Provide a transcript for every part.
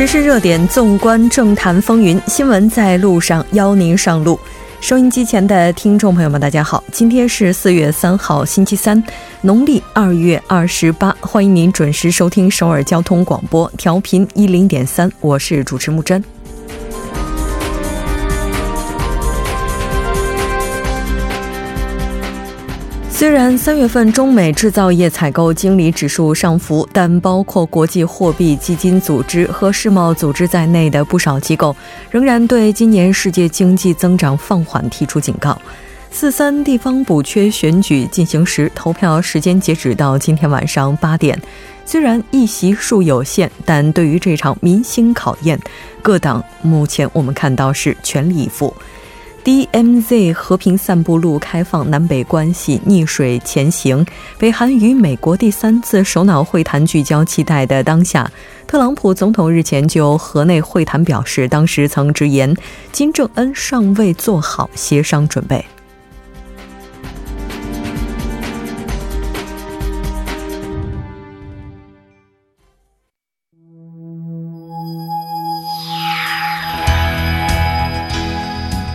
时事热点，纵观政坛风云，新闻在路上，邀您上路。收音机前的听众朋友们，大家好，今天是四月三号，星期三，农历二月二十八，欢迎您准时收听首尔交通广播，调频一零点三，我是主持木真。虽然三月份中美制造业采购经理指数上浮，但包括国际货币基金组织和世贸组织在内的不少机构仍然对今年世界经济增长放缓提出警告。四三地方补缺选举进行时，投票时间截止到今天晚上八点。虽然议席数有限，但对于这场民心考验，各党目前我们看到是全力以赴。DMZ 和平散步路开放，南北关系逆水前行。北韩与美国第三次首脑会谈聚焦期待的当下，特朗普总统日前就河内会谈表示，当时曾直言，金正恩尚未做好协商准备。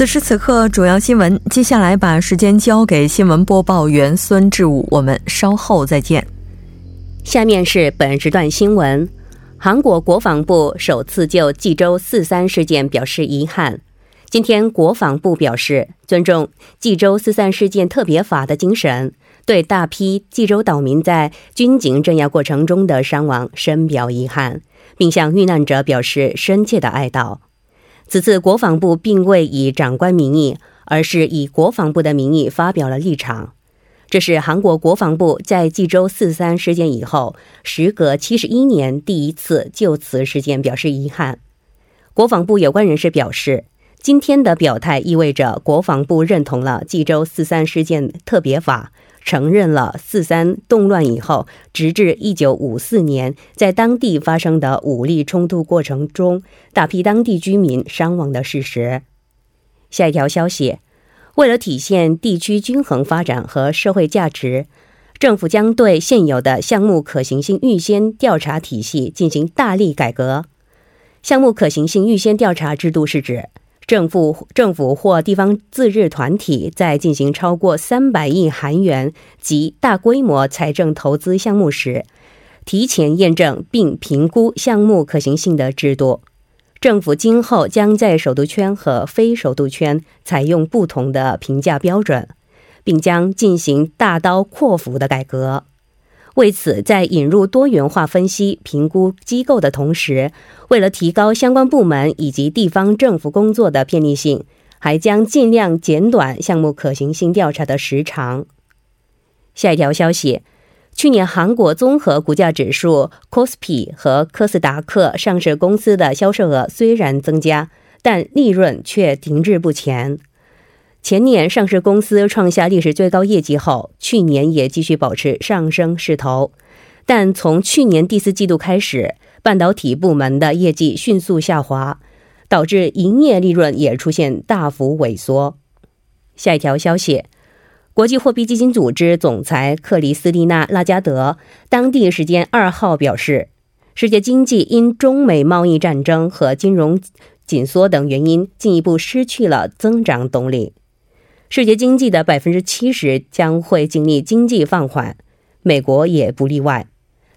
此时此刻，主要新闻。接下来把时间交给新闻播报员孙志武，我们稍后再见。下面是本时段新闻：韩国国防部首次就济州四三事件表示遗憾。今天，国防部表示尊重济州四三事件特别法的精神，对大批济州岛民在军警镇压过程中的伤亡深表遗憾，并向遇难者表示深切的哀悼。此次国防部并未以长官名义，而是以国防部的名义发表了立场。这是韩国国防部在济州四三事件以后，时隔七十一年第一次就此事件表示遗憾。国防部有关人士表示，今天的表态意味着国防部认同了济州四三事件特别法。承认了四三动乱以后，直至一九五四年在当地发生的武力冲突过程中，大批当地居民伤亡的事实。下一条消息，为了体现地区均衡发展和社会价值，政府将对现有的项目可行性预先调查体系进行大力改革。项目可行性预先调查制度是指。政府、政府或地方自治团体在进行超过三百亿韩元及大规模财政投资项目时，提前验证并评估项目可行性的制度。政府今后将在首都圈和非首都圈采用不同的评价标准，并将进行大刀阔斧的改革。为此，在引入多元化分析评估机构的同时，为了提高相关部门以及地方政府工作的便利性，还将尽量减短项目可行性调查的时长。下一条消息：去年韩国综合股价指数 KOSPI 和科斯达克上市公司的销售额虽然增加，但利润却停滞不前。前年上市公司创下历史最高业绩后，去年也继续保持上升势头，但从去年第四季度开始，半导体部门的业绩迅速下滑，导致营业利润也出现大幅萎缩。下一条消息，国际货币基金组织总裁克里斯蒂娜·拉加德当地时间二号表示，世界经济因中美贸易战争和金融紧缩等原因，进一步失去了增长动力。世界经济的百分之七十将会经历经济放缓，美国也不例外。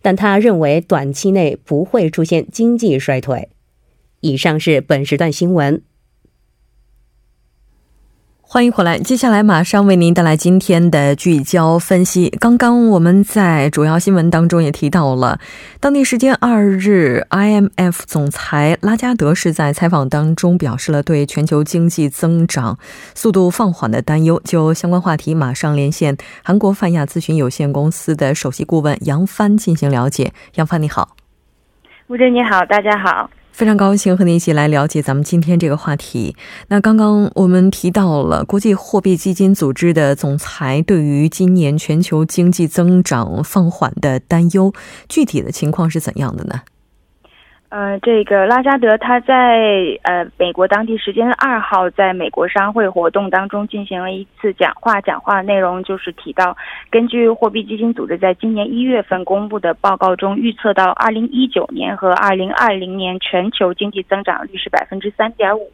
但他认为短期内不会出现经济衰退。以上是本时段新闻。欢迎回来，接下来马上为您带来今天的聚焦分析。刚刚我们在主要新闻当中也提到了，当地时间二日，IMF 总裁拉加德是在采访当中表示了对全球经济增长速度放缓的担忧。就相关话题，马上连线韩国泛亚咨询有限公司的首席顾问杨帆进行了解。杨帆，你好。吴真你好，大家好。非常高兴和您一起来了解咱们今天这个话题。那刚刚我们提到了国际货币基金组织的总裁对于今年全球经济增长放缓的担忧，具体的情况是怎样的呢？呃，这个拉加德他在呃美国当地时间二号在美国商会活动当中进行了一次讲话，讲话内容就是提到，根据货币基金组织在今年一月份公布的报告中预测到，二零一九年和二零二零年全球经济增长率是百分之三点五，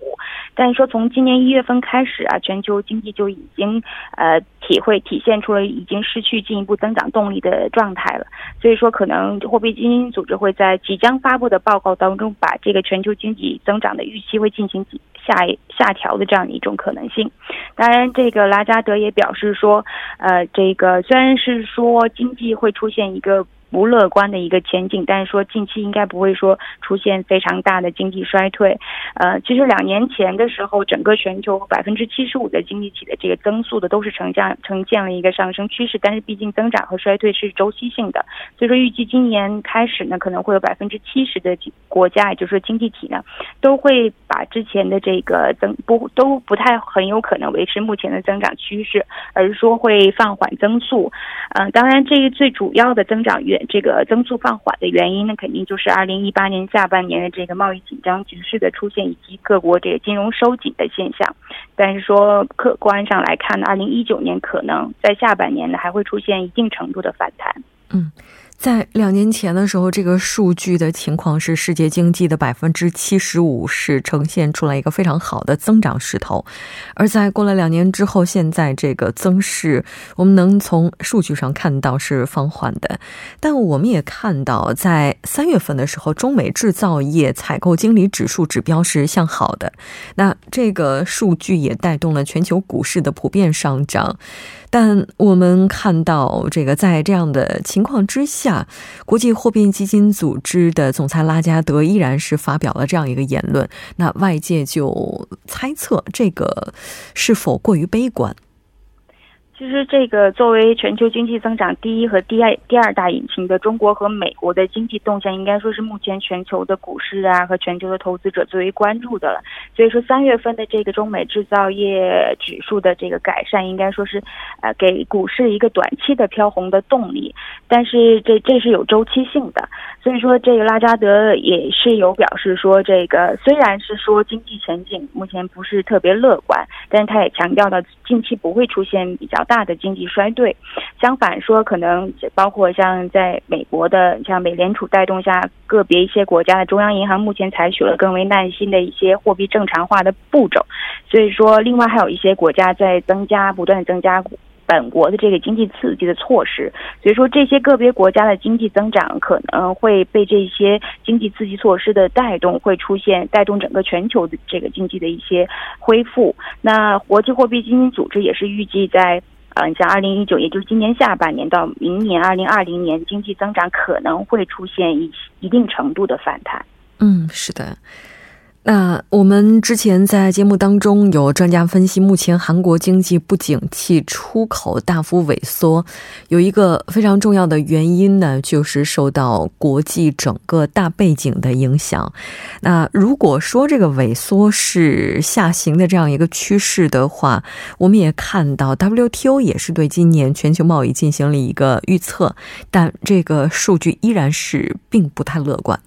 但是说从今年一月份开始啊，全球经济就已经呃体会体现出了已经失去进一步增长动力的状态了，所以说可能货币基金组织会在即将发布的报告。当中把这个全球经济增长的预期会进行下下调的这样的一种可能性。当然，这个拉加德也表示说，呃，这个虽然是说经济会出现一个。不乐观的一个前景，但是说近期应该不会说出现非常大的经济衰退。呃，其实两年前的时候，整个全球百分之七十五的经济体的这个增速的都是呈现呈现了一个上升趋势，但是毕竟增长和衰退是周期性的，所以说预计今年开始呢，可能会有百分之七十的国家，也就是说经济体呢，都会把之前的这个增不都不太很有可能维持目前的增长趋势，而是说会放缓增速。嗯，当然这个最主要的增长源。这个增速放缓的原因呢，肯定就是二零一八年下半年的这个贸易紧张局势的出现，以及各国这个金融收紧的现象。但是说客观上来看呢，二零一九年可能在下半年呢还会出现一定程度的反弹。嗯。在两年前的时候，这个数据的情况是世界经济的百分之七十五是呈现出来一个非常好的增长势头，而在过了两年之后，现在这个增势我们能从数据上看到是放缓的，但我们也看到在三月份的时候，中美制造业采购经理指数指标是向好的，那这个数据也带动了全球股市的普遍上涨。但我们看到，这个在这样的情况之下，国际货币基金组织的总裁拉加德依然是发表了这样一个言论。那外界就猜测，这个是否过于悲观？其实，这个作为全球经济增长第一和第二第二大引擎的中国和美国的经济动向，应该说是目前全球的股市啊和全球的投资者最为关注的了。所以说，三月份的这个中美制造业指数的这个改善，应该说是呃给股市一个短期的飘红的动力。但是，这这是有周期性的。所以说，这个拉加德也是有表示说，这个虽然是说经济前景目前不是特别乐观，但是他也强调到近期不会出现比较。大的经济衰退，相反说，可能包括像在美国的，像美联储带动下，个别一些国家的中央银行目前采取了更为耐心的一些货币政策常化的步骤。所以说，另外还有一些国家在增加，不断增加本国的这个经济刺激的措施。所以说，这些个别国家的经济增长可能会被这些经济刺激措施的带动，会出现带动整个全球的这个经济的一些恢复。那国际货币基金组织也是预计在。嗯，像二零一九，也就是今年下半年到明年二零二零年，经济增长可能会出现一一定程度的反弹。嗯，是的。那我们之前在节目当中有专家分析，目前韩国经济不景气，出口大幅萎缩，有一个非常重要的原因呢，就是受到国际整个大背景的影响。那如果说这个萎缩是下行的这样一个趋势的话，我们也看到 WTO 也是对今年全球贸易进行了一个预测，但这个数据依然是并不太乐观。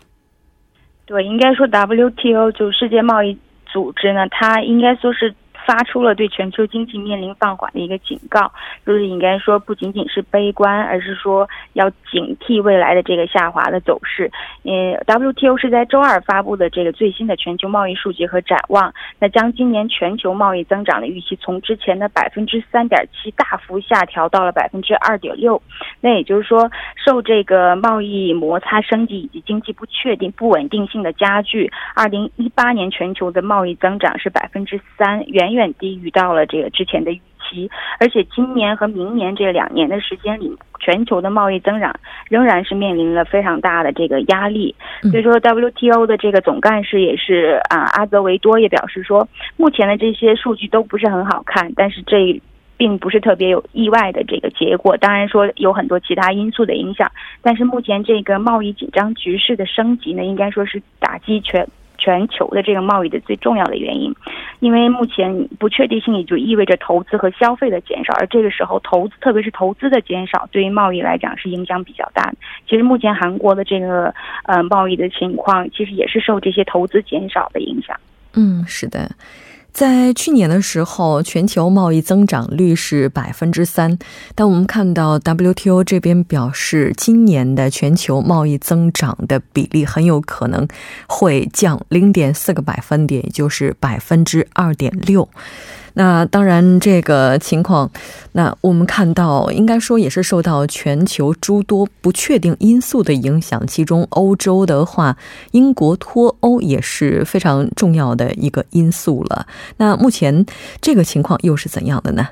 对，应该说 WTO 就世界贸易组织呢，它应该说是。发出了对全球经济面临放缓的一个警告，就是应该说不仅仅是悲观，而是说要警惕未来的这个下滑的走势。嗯，WTO 是在周二发布的这个最新的全球贸易数据和展望，那将今年全球贸易增长的预期从之前的百分之三点七大幅下调到了百分之二点六。那也就是说，受这个贸易摩擦升级以及经济不确定、不稳定性的加剧，二零一八年全球的贸易增长是百分之三，远。远低于到了这个之前的预期，而且今年和明年这两年的时间里，全球的贸易增长仍然是面临了非常大的这个压力。所以说，WTO 的这个总干事也是啊，阿泽维多也表示说，目前的这些数据都不是很好看，但是这并不是特别有意外的这个结果。当然说有很多其他因素的影响，但是目前这个贸易紧张局势的升级呢，应该说是打击全。全球的这个贸易的最重要的原因。因为目前不确定性也就意味着投资和消费的减少，而这个时候投资，特别是投资的减少，对于贸易来讲是影响比较大的。其实目前韩国的这个呃贸易的情况，其实也是受这些投资减少的影响。嗯，是的。在去年的时候，全球贸易增长率是百分之三，但我们看到 WTO 这边表示，今年的全球贸易增长的比例很有可能会降零点四个百分点，也就是百分之二点六。那当然，这个情况，那我们看到，应该说也是受到全球诸多不确定因素的影响。其中，欧洲的话，英国脱欧也是非常重要的一个因素了。那目前这个情况又是怎样的呢？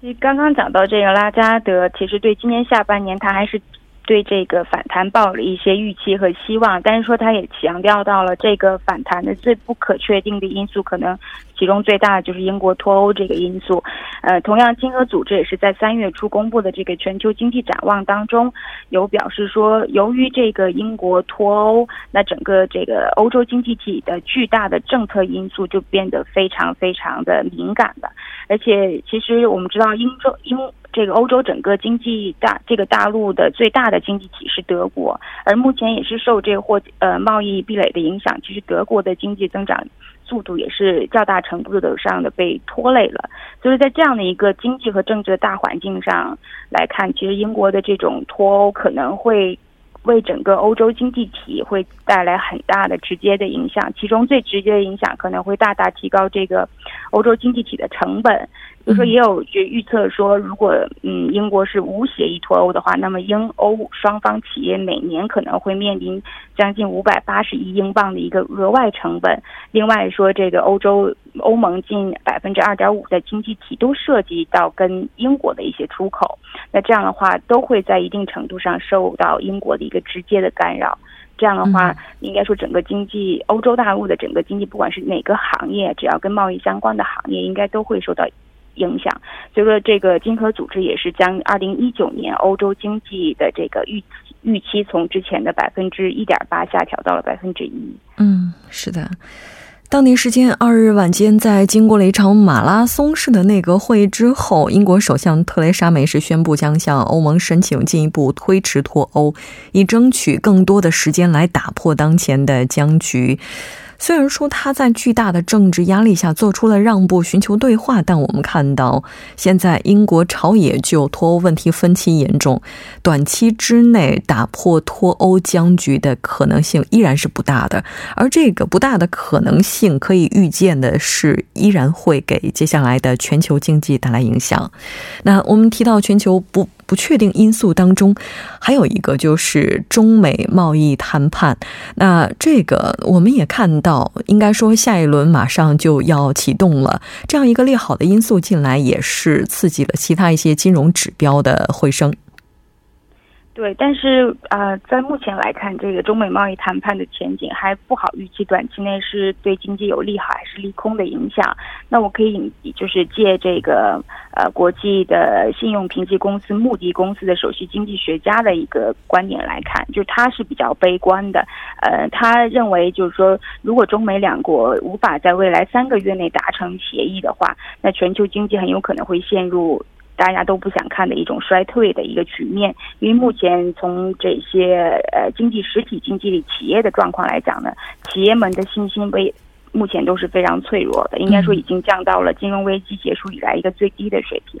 其实刚刚讲到这个拉加德，其实对今年下半年他还是。对这个反弹抱了一些预期和希望，但是说他也强调到了这个反弹的最不可确定的因素，可能其中最大的就是英国脱欧这个因素。呃，同样，经合组织也是在三月初公布的这个全球经济展望当中，有表示说，由于这个英国脱欧，那整个这个欧洲经济体的巨大的政策因素就变得非常非常的敏感了。而且，其实我们知道，英洲英。这个欧洲整个经济大这个大陆的最大的经济体是德国，而目前也是受这个货呃贸易壁垒的影响，其实德国的经济增长速度也是较大程度的上的被拖累了。所以在这样的一个经济和政治的大环境上来看，其实英国的这种脱欧可能会为整个欧洲经济体会带来很大的直接的影响，其中最直接的影响可能会大大提高这个欧洲经济体的成本。比如说也有就预测说，如果嗯英国是无协议脱欧的话，那么英欧双方企业每年可能会面临将近五百八十亿英镑的一个额外成本。另外说，这个欧洲欧盟近百分之二点五的经济体都涉及到跟英国的一些出口，那这样的话都会在一定程度上受到英国的一个直接的干扰。这样的话，应该说整个经济，欧洲大陆的整个经济，不管是哪个行业，只要跟贸易相关的行业，应该都会受到。影响，所以说这个经合组织也是将二零一九年欧洲经济的这个预预期从之前的百分之一点八下调到了百分之一。嗯，是的。当地时间二日晚间，在经过了一场马拉松式的内阁会议之后，英国首相特蕾莎梅是宣布将向欧盟申请进一步推迟脱欧，以争取更多的时间来打破当前的僵局。虽然说他在巨大的政治压力下做出了让步，寻求对话，但我们看到现在英国朝野就脱欧问题分歧严重，短期之内打破脱欧僵局的可能性依然是不大的。而这个不大的可能性，可以预见的是，依然会给接下来的全球经济带来影响。那我们提到全球不。不确定因素当中，还有一个就是中美贸易谈判。那这个我们也看到，应该说下一轮马上就要启动了。这样一个利好的因素进来，也是刺激了其他一些金融指标的回升。对，但是呃，在目前来看，这个中美贸易谈判的前景还不好预期，短期内是对经济有利好还是利空的影响？那我可以就是借这个呃国际的信用评级公司穆迪公司的首席经济学家的一个观点来看，就他是比较悲观的。呃，他认为就是说，如果中美两国无法在未来三个月内达成协议的话，那全球经济很有可能会陷入。大家都不想看的一种衰退的一个局面，因为目前从这些呃经济实体经济里企业的状况来讲呢，企业们的信心为目前都是非常脆弱的，应该说已经降到了金融危机结束以来一个最低的水平。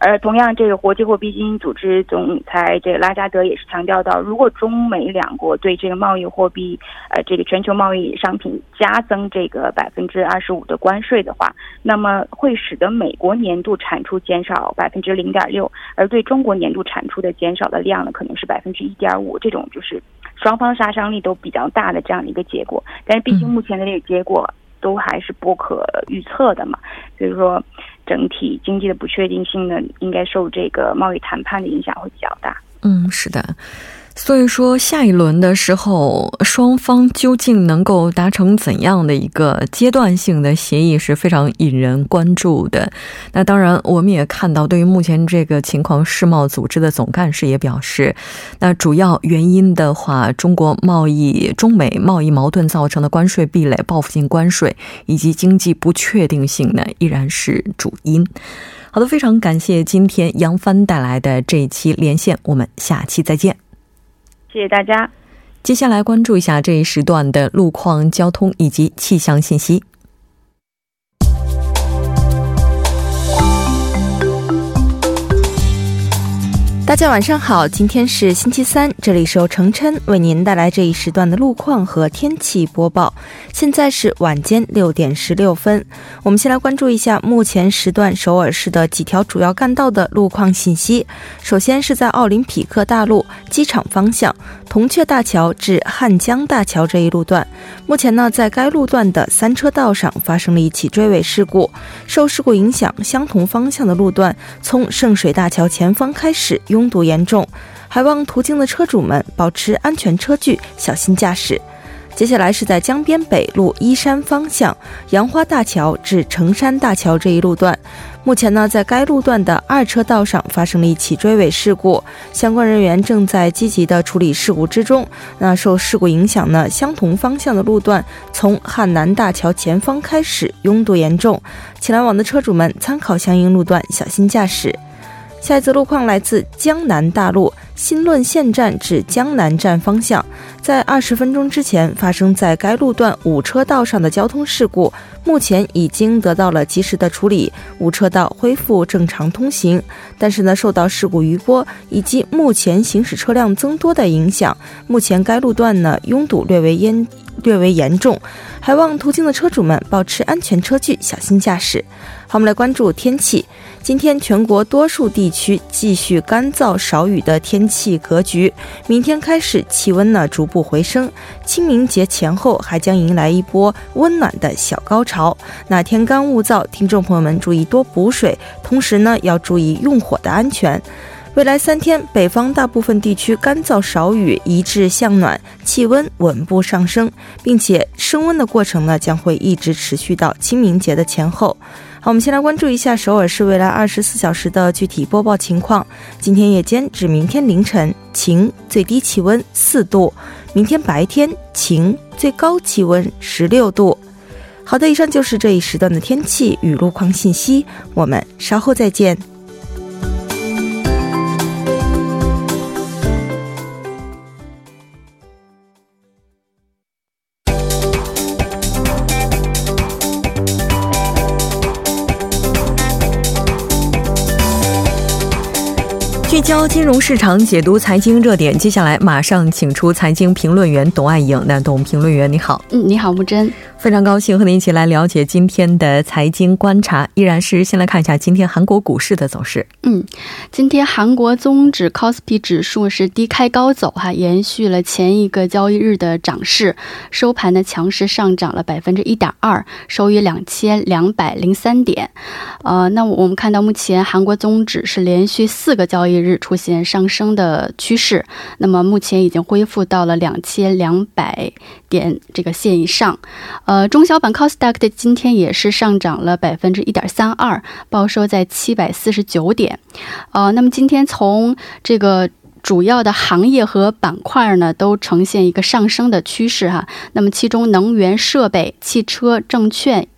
而同样，这个国际货币基金组织总裁这个拉加德也是强调到，如果中美两国对这个贸易货币，呃，这个全球贸易商品加增这个百分之二十五的关税的话，那么会使得美国年度产出减少百分之零点六，而对中国年度产出的减少的量呢，可能是百分之一点五，这种就是双方杀伤力都比较大的这样的一个结果。但是，毕竟目前的这个结果都还是不可预测的嘛，所以说。整体经济的不确定性呢，应该受这个贸易谈判的影响会比较大。嗯，是的。所以说，下一轮的时候，双方究竟能够达成怎样的一个阶段性的协议，是非常引人关注的。那当然，我们也看到，对于目前这个情况，世贸组织的总干事也表示，那主要原因的话，中国贸易、中美贸易矛盾造成的关税壁垒、报复性关税以及经济不确定性呢，依然是主因。好的，非常感谢今天杨帆带来的这一期连线，我们下期再见。谢谢大家。接下来关注一下这一时段的路况、交通以及气象信息。大家晚上好，今天是星期三，这里是由程琛为您带来这一时段的路况和天气播报。现在是晚间六点十六分，我们先来关注一下目前时段首尔市的几条主要干道的路况信息。首先是在奥林匹克大路机场方向铜雀大桥至汉江大桥这一路段，目前呢在该路段的三车道上发生了一起追尾事故，受事故影响，相同方向的路段从圣水大桥前方开始拥堵严重，还望途经的车主们保持安全车距，小心驾驶。接下来是在江边北路依山方向杨花大桥至城山大桥这一路段，目前呢在该路段的二车道上发生了一起追尾事故，相关人员正在积极的处理事故之中。那受事故影响呢，相同方向的路段从汉南大桥前方开始拥堵严重，请来往的车主们参考相应路段，小心驾驶。下一次路况来自江南大路新论县站至江南站方向，在二十分钟之前发生在该路段五车道上的交通事故，目前已经得到了及时的处理，五车道恢复正常通行。但是呢，受到事故余波以及目前行驶车辆增多的影响，目前该路段呢拥堵略为严略为严重，还望途经的车主们保持安全车距，小心驾驶。好，我们来关注天气。今天全国多数地区继续干燥少雨的天气格局，明天开始气温呢逐步回升，清明节前后还将迎来一波温暖的小高潮。那天干物燥，听众朋友们注意多补水，同时呢要注意用火的安全。未来三天，北方大部分地区干燥少雨，一致向暖，气温稳步上升，并且升温的过程呢将会一直持续到清明节的前后。我们先来关注一下首尔市未来二十四小时的具体播报情况。今天夜间至明天凌晨晴，最低气温四度；明天白天晴，最高气温十六度。好的，以上就是这一时段的天气与路况信息，我们稍后再见。聚焦金融市场，解读财经热点。接下来马上请出财经评论员董爱颖。那董评论员你好，嗯，你好木真。非常高兴和您一起来了解今天的财经观察。依然是先来看一下今天韩国股市的走势。嗯，今天韩国综指 Kospi 指数是低开高走哈，延续了前一个交易日的涨势，收盘的强势上涨了百分之一点二，收于两千两百零三点。呃，那我们看到目前韩国综指是连续四个交易日出现上升的趋势，那么目前已经恢复到了两千两百点这个线以上。呃，中小板 c o s d a q 今天也是上涨了百分之一点三二，报收在七百四十九点。呃，那么今天从这个主要的行业和板块呢，都呈现一个上升的趋势哈。那么其中能源设备、汽车、证券、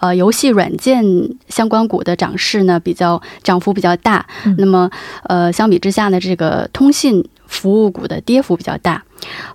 呃游戏软件相关股的涨势呢，比较涨幅比较大。那么呃，相比之下呢，这个通信服务股的跌幅比较大。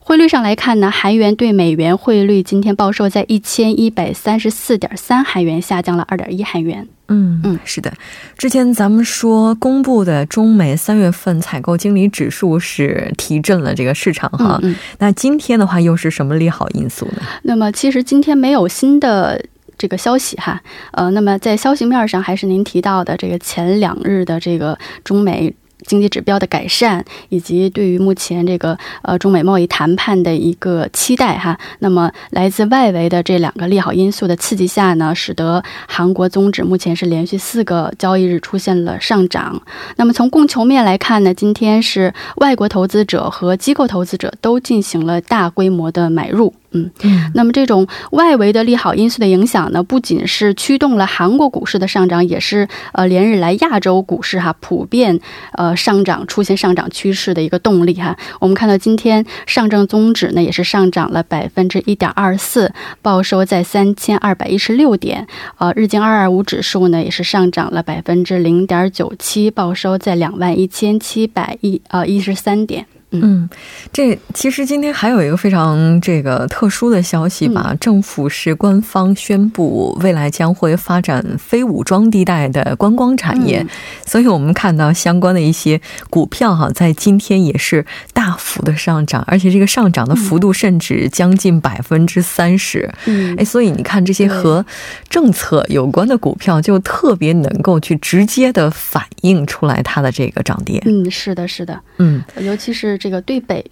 汇率上来看呢，韩元对美元汇率今天报收在一千一百三十四点三韩元，下降了二点一韩元。嗯嗯，是的，之前咱们说公布的中美三月份采购经理指数是提振了这个市场哈。嗯，那今天的话又是什么利好因素呢？那么其实今天没有新的这个消息哈。呃，那么在消息面上，还是您提到的这个前两日的这个中美。经济指标的改善，以及对于目前这个呃中美贸易谈判的一个期待哈。那么来自外围的这两个利好因素的刺激下呢，使得韩国综指目前是连续四个交易日出现了上涨。那么从供求面来看呢，今天是外国投资者和机构投资者都进行了大规模的买入。嗯，那么这种外围的利好因素的影响呢，不仅是驱动了韩国股市的上涨，也是呃连日来亚洲股市哈普遍呃上涨出现上涨趋势的一个动力哈。我们看到今天上证综指呢也是上涨了百分之一点二四，报收在三千二百一十六点。呃，日经二二五指数呢也是上涨了百分之零点九七，报收在两万一千七百一呃一十三点。嗯，这其实今天还有一个非常这个特殊的消息吧，政府是官方宣布未来将会发展非武装地带的观光产业，所以我们看到相关的一些股票哈，在今天也是大幅的上涨，而且这个上涨的幅度甚至将近百分之三十。嗯，哎，所以你看这些和政策有关的股票，就特别能够去直接的反映出来它的这个涨跌。嗯，是的，是的，嗯，尤其是。这个对北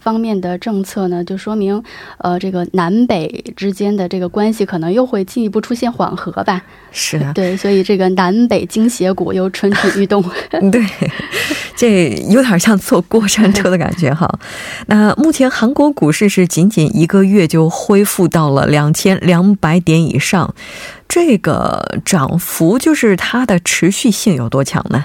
方面的政策呢，就说明，呃，这个南北之间的这个关系可能又会进一步出现缓和吧。是的，对，所以这个南北经协股又蠢蠢欲动。对，这有点像坐过山车的感觉哈。那目前韩国股市是仅仅一个月就恢复到了两千两百点以上，这个涨幅就是它的持续性有多强呢？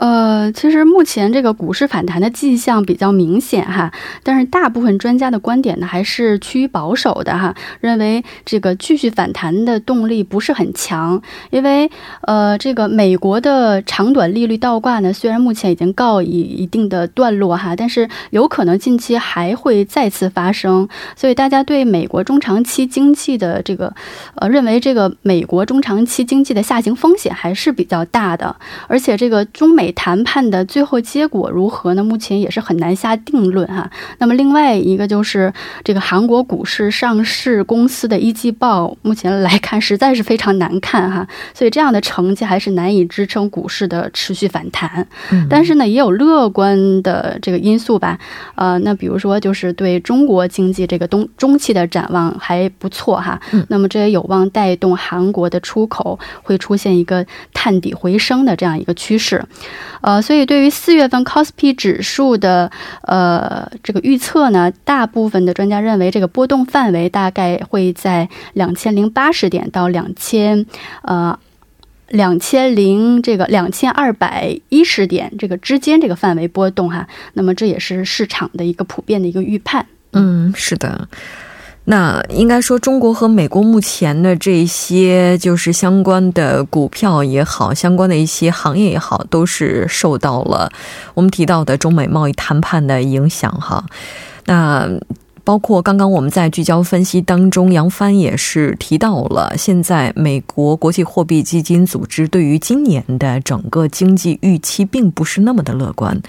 呃，其实目前这个股市反弹的迹象比较明显哈，但是大部分专家的观点呢还是趋于保守的哈，认为这个继续反弹的动力不是很强，因为呃，这个美国的长短利率倒挂呢，虽然目前已经告以一定的段落哈，但是有可能近期还会再次发生，所以大家对美国中长期经济的这个呃，认为这个美国中长期经济的下行风险还是比较大的，而且这个中美。谈判的最后结果如何呢？目前也是很难下定论哈。那么另外一个就是这个韩国股市上市公司的一季报，目前来看实在是非常难看哈。所以这样的成绩还是难以支撑股市的持续反弹。但是呢，也有乐观的这个因素吧。呃，那比如说就是对中国经济这个东中期的展望还不错哈。那么这也有望带动韩国的出口会出现一个探底回升的这样一个趋势。呃，所以对于四月份 c o s p i 指数的呃这个预测呢，大部分的专家认为这个波动范围大概会在两千零八十点到两千呃两千零这个两千二百一十点这个之间这个范围波动哈。那么这也是市场的一个普遍的一个预判。嗯，是的。那应该说，中国和美国目前的这些就是相关的股票也好，相关的一些行业也好，都是受到了我们提到的中美贸易谈判的影响哈。那。包括刚刚我们在聚焦分析当中，杨帆也是提到了，现在美国国际货币基金组织对于今年的整个经济预期并不是那么的乐观。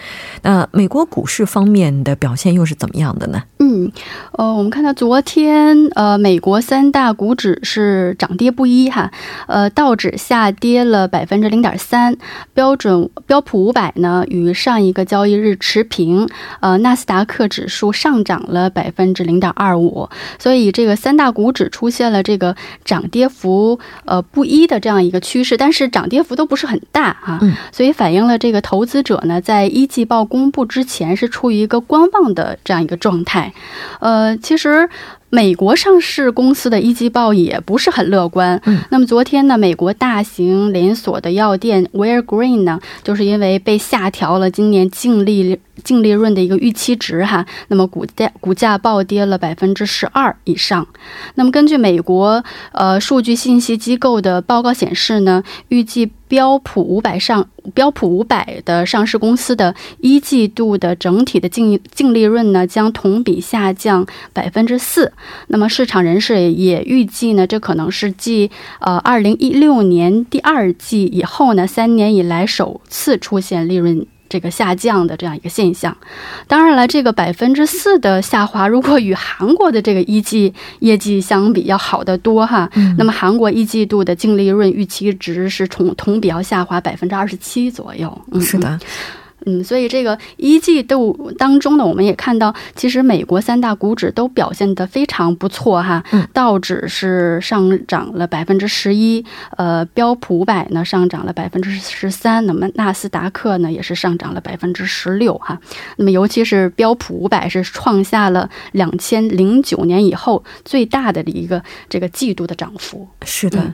那美国股市方面的表现又是怎么样的呢？嗯，呃，我们看到昨天，呃，美国三大股指是涨跌不一哈，呃，道指下跌了百分之零点三，标准标普五百呢与上一个交易日持平，呃，纳斯达克指数上涨了百分。至零点二五，所以这个三大股指出现了这个涨跌幅呃不一的这样一个趋势，但是涨跌幅都不是很大啊，所以反映了这个投资者呢在一季报公布之前是处于一个观望的这样一个状态，呃，其实。美国上市公司的一季报也不是很乐观。嗯，那么昨天呢，美国大型连锁的药店 Wear Green 呢，就是因为被下调了今年净利净利润的一个预期值哈，那么股价股价暴跌了百分之十二以上。那么根据美国呃数据信息机构的报告显示呢，预计。标普五百上标普五百的上市公司的一季度的整体的净净利润呢，将同比下降百分之四。那么市场人士也预计呢，这可能是继呃二零一六年第二季以后呢，三年以来首次出现利润。这个下降的这样一个现象，当然了，这个百分之四的下滑，如果与韩国的这个一季业绩相比，要好得多哈。那么韩国一季度的净利润预期值是从同比要下滑百分之二十七左右。嗯是的。嗯，所以这个一季度当中呢，我们也看到，其实美国三大股指都表现得非常不错哈。嗯，道指是上涨了百分之十一，呃，标普五百呢上涨了百分之十三，那么纳斯达克呢也是上涨了百分之十六哈。那么尤其是标普五百是创下了两千零九年以后最大的一个这个季度的涨幅。是的。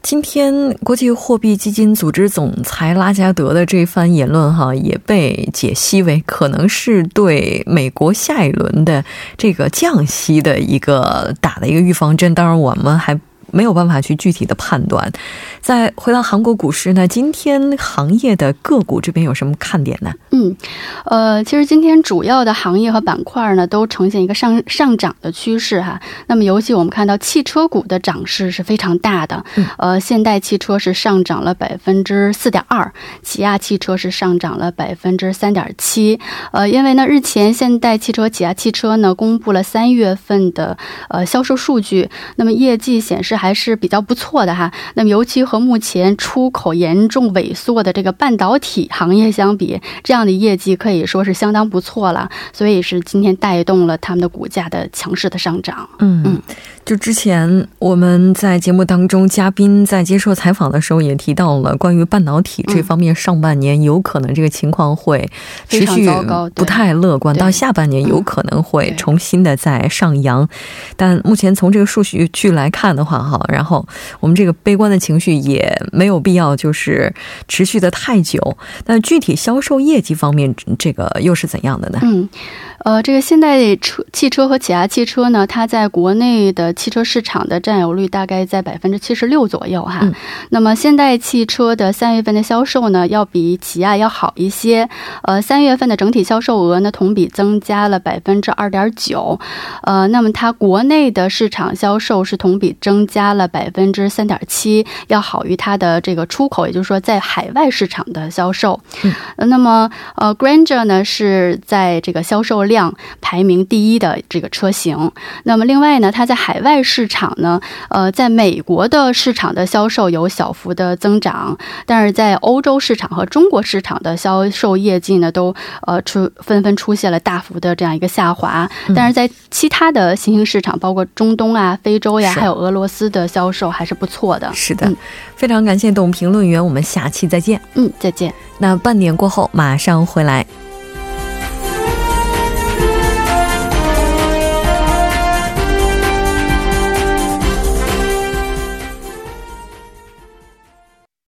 今天，国际货币基金组织总裁拉加德的这番言论，哈，也被解析为可能是对美国下一轮的这个降息的一个打的一个预防针。当然，我们还。没有办法去具体的判断。再回到韩国股市呢，今天行业的个股这边有什么看点呢？嗯，呃，其实今天主要的行业和板块呢都呈现一个上上涨的趋势哈。那么尤其我们看到汽车股的涨势是非常大的，呃，现代汽车是上涨了百分之四点二，起亚汽车是上涨了百分之三点七。呃，因为呢，日前现代汽车、起亚汽车呢公布了三月份的呃销售数据，那么业绩显示。还是比较不错的哈。那么，尤其和目前出口严重萎缩的这个半导体行业相比，这样的业绩可以说是相当不错了。所以是今天带动了他们的股价的强势的上涨。嗯嗯，就之前我们在节目当中，嘉宾在接受采访的时候也提到了关于半导体这方面，上半年有可能这个情况会持续不太乐观，到下半年有可能会重新的再上扬。但目前从这个数据据来看的话，好，然后我们这个悲观的情绪也没有必要就是持续的太久。那具体销售业绩方面，这个又是怎样的呢？嗯。呃，这个现代车汽车和起亚汽车呢，它在国内的汽车市场的占有率大概在百分之七十六左右哈。那么现代汽车的三月份的销售呢，要比起亚要好一些。呃，三月份的整体销售额呢，同比增加了百分之二点九。呃，那么它国内的市场销售是同比增加了百分之三点七，要好于它的这个出口，也就是说在海外市场的销售。嗯。那么呃，Granger 呢是在这个销售。量排名第一的这个车型，那么另外呢，它在海外市场呢，呃，在美国的市场的销售有小幅的增长，但是在欧洲市场和中国市场的销售业绩呢，都呃出纷纷出现了大幅的这样一个下滑，但是在其他的新兴市场，包括中东啊、非洲呀，还有俄罗斯的销售还是不错的。是的，非常感谢董评论员，我们下期再见。嗯，再见。那半点过后马上回来。